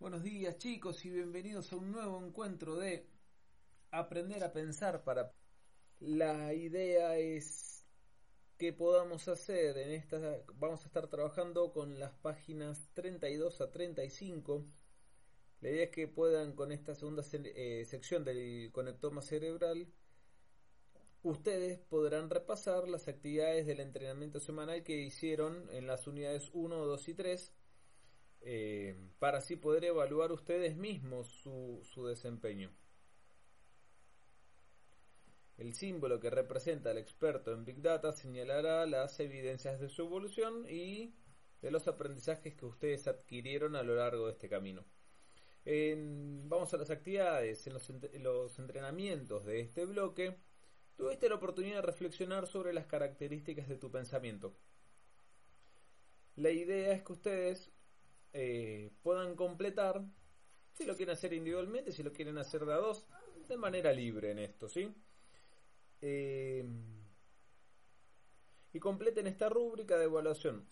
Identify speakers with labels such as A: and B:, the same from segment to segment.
A: Buenos días chicos y bienvenidos a un nuevo encuentro de aprender a pensar para... La idea es que podamos hacer en esta... Vamos a estar trabajando con las páginas 32 a 35. La idea es que puedan con esta segunda eh, sección del conectoma cerebral ustedes podrán repasar las actividades del entrenamiento semanal que hicieron en las unidades 1, 2 y 3 eh, para así poder evaluar ustedes mismos su, su desempeño. El símbolo que representa al experto en Big Data señalará las evidencias de su evolución y de los aprendizajes que ustedes adquirieron a lo largo de este camino. vamos a las actividades, en los, en los entrenamientos de este bloque, tuviste la oportunidad de reflexionar sobre las características de tu pensamiento. La idea es que ustedes eh, puedan completar, si lo quieren hacer individualmente, si lo quieren hacer de a dos, de manera libre en esto, ¿sí? Eh, y completen esta rúbrica de evaluación.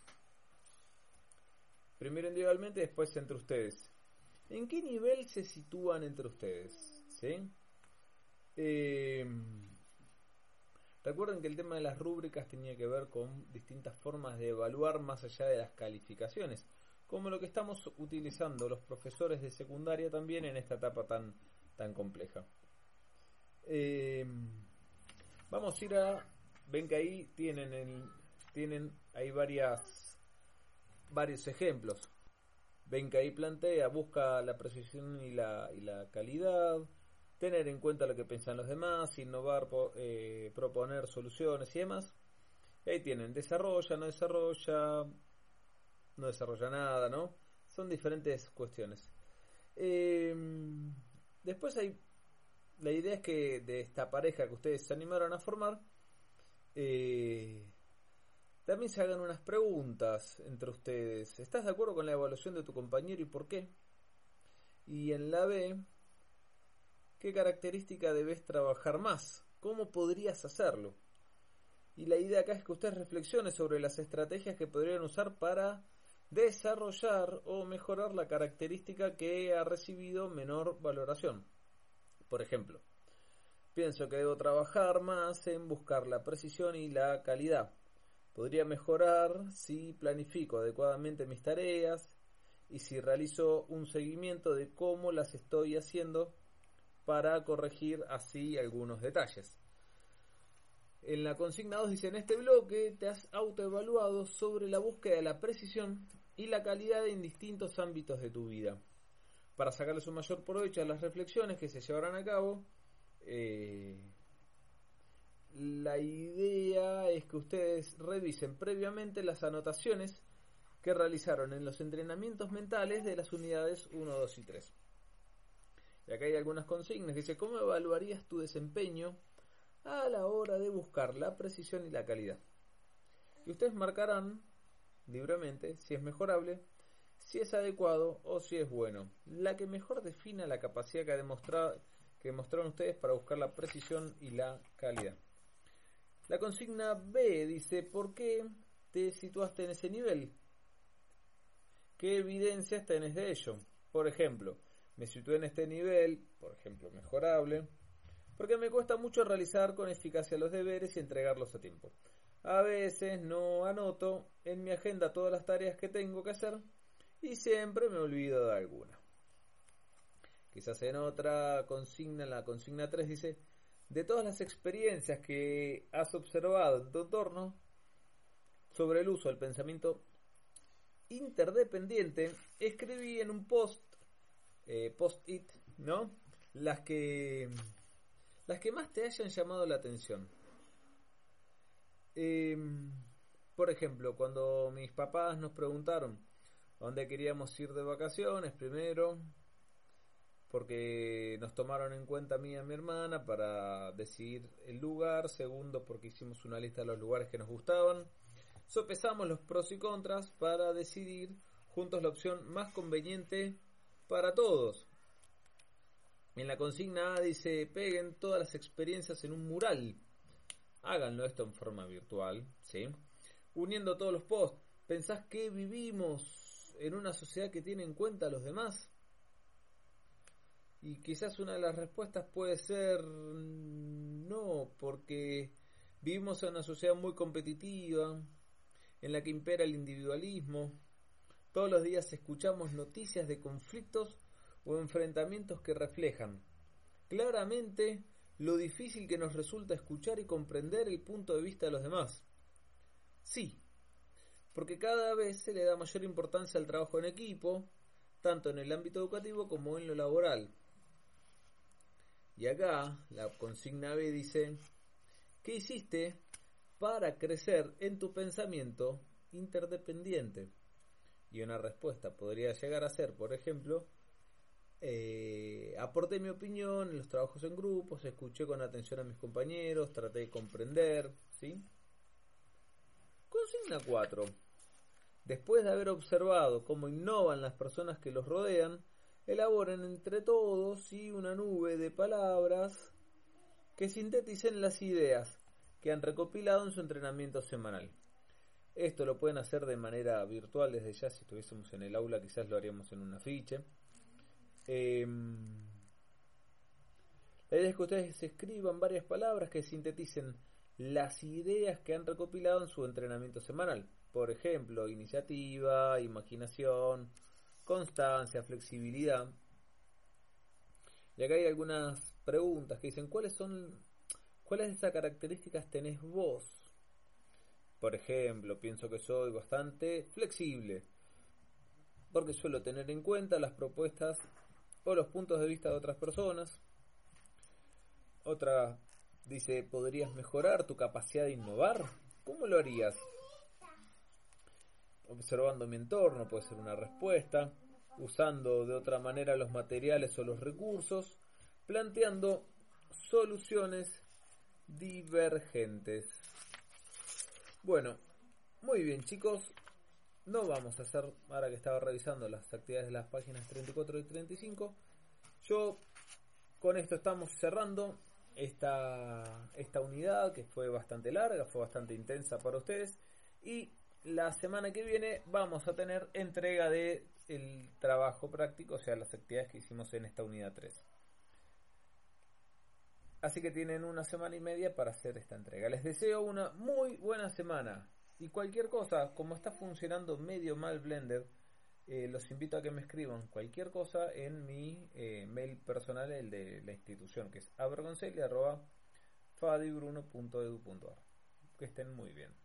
A: Primero individualmente, después entre ustedes. ¿En qué nivel se sitúan entre ustedes? ¿Sí? Eh, recuerden que el tema de las rúbricas tenía que ver con distintas formas de evaluar más allá de las calificaciones como lo que estamos utilizando los profesores de secundaria también en esta etapa tan, tan compleja. Eh, vamos a ir a, ven que ahí tienen, tienen ahí varias, varios ejemplos. Ven que ahí plantea, busca la precisión y la, y la calidad, tener en cuenta lo que piensan los demás, innovar, eh, proponer soluciones y demás. ahí tienen, desarrolla, no desarrolla, no desarrolla nada, ¿no? Son diferentes cuestiones. Em, después hay. La idea es que de esta pareja que ustedes se animaron a formar, eh, también se hagan unas preguntas entre ustedes. ¿Estás de acuerdo con la evaluación de tu compañero y por qué? Y en la B, ¿qué característica debes trabajar más? ¿Cómo podrías hacerlo? Y la idea acá es que ustedes reflexionen sobre las estrategias que podrían usar para desarrollar o mejorar la característica que ha recibido menor valoración. Por ejemplo, pienso que debo trabajar más en buscar la precisión y la calidad. Podría mejorar si planifico adecuadamente mis tareas y si realizo un seguimiento de cómo las estoy haciendo para corregir así algunos detalles. En la consigna 2 dice, en este bloque te has autoevaluado sobre la búsqueda de la precisión y la calidad en distintos ámbitos de tu vida. Para sacarle su mayor provecho a las reflexiones que se llevarán a cabo, eh, la idea es que ustedes revisen previamente las anotaciones que realizaron en los entrenamientos mentales de las unidades 1, 2 y 3. Y acá hay algunas consignas dice, ¿cómo evaluarías tu desempeño a la hora de buscar la precisión y la calidad. Y ustedes marcarán libremente si es mejorable, si es adecuado o si es bueno. La que mejor defina la capacidad que, ha demostrado, que demostraron ustedes para buscar la precisión y la calidad. La consigna B dice, ¿por qué te situaste en ese nivel? ¿Qué evidencias tenés de ello? Por ejemplo, me situé en este nivel, por ejemplo, mejorable, porque me cuesta mucho realizar con eficacia los deberes y entregarlos a tiempo. A veces no anoto en mi agenda todas las tareas que tengo que hacer y siempre me olvido de alguna. Quizás en otra consigna, en la consigna 3 dice, de todas las experiencias que has observado en tu entorno sobre el uso del pensamiento interdependiente, escribí en un post, eh, post-it, ¿no? Las que las que más te hayan llamado la atención. Em, por ejemplo, cuando mis papás nos preguntaron dónde queríamos ir de vacaciones, primero, porque nos tomaron en cuenta a mí y a mi hermana para decidir el lugar, segundo, porque hicimos una lista de los lugares que nos gustaban, sopesamos los pros y contras para decidir juntos la opción más conveniente para todos. En la consigna A dice, peguen todas las experiencias en un mural. Háganlo esto en forma virtual, ¿sí? Uniendo todos los posts. ¿Pensás que vivimos en una sociedad que tiene en cuenta a los demás? Y quizás una de las respuestas puede ser no, porque vivimos en una sociedad muy competitiva, en la que impera el individualismo. Todos los días escuchamos noticias de conflictos o enfrentamientos que reflejan claramente lo difícil que nos resulta escuchar y comprender el punto de vista de los demás. Sí, porque cada vez se le da mayor importancia al trabajo en equipo, tanto en el ámbito educativo como en lo laboral. Y acá la consigna B dice, ¿qué hiciste para crecer en tu pensamiento interdependiente? Y una respuesta podría llegar a ser, por ejemplo, eh, aporté mi opinión en los trabajos en grupos, escuché con atención a mis compañeros, traté de comprender, ¿sí? Consigna 4. Después de haber observado cómo innovan las personas que los rodean, elaboren entre todos y una nube de palabras que sinteticen las ideas que han recopilado en su entrenamiento semanal. Esto lo pueden hacer de manera virtual desde ya, si estuviésemos en el aula quizás lo haríamos en un afiche. Em, la idea es que ustedes escriban varias palabras que sinteticen las ideas que han recopilado en su entrenamiento semanal. Por ejemplo, iniciativa, imaginación, constancia, flexibilidad. Y acá hay algunas preguntas que dicen, ¿cuáles son, cuáles de estas características tenés vos? Por ejemplo, pienso que soy bastante flexible, porque suelo tener en cuenta las propuestas o los puntos de vista de otras personas. Otra dice, ¿podrías mejorar tu capacidad de innovar? ¿Cómo lo harías? Observando mi entorno puede ser una respuesta, usando de otra manera los materiales o los recursos, planteando soluciones divergentes. Bueno, muy bien chicos, no vamos a hacer, ahora que estaba revisando las actividades de las páginas 34 y 35, yo con esto estamos cerrando esta, esta unidad que fue bastante larga, fue bastante intensa para ustedes y la semana que viene vamos a tener entrega de trabajo práctico, o sea, las actividades que hicimos en esta unidad 3. Así que tienen una semana y media para hacer esta entrega. Les deseo una muy buena semana. Y cualquier cosa, como está funcionando medio mal Blender, eh, los invito a que me escriban cualquier cosa en mi eh, mail personal, el de la institución, que es avergonceli.fadibruno.edu.ar. Que estén muy bien.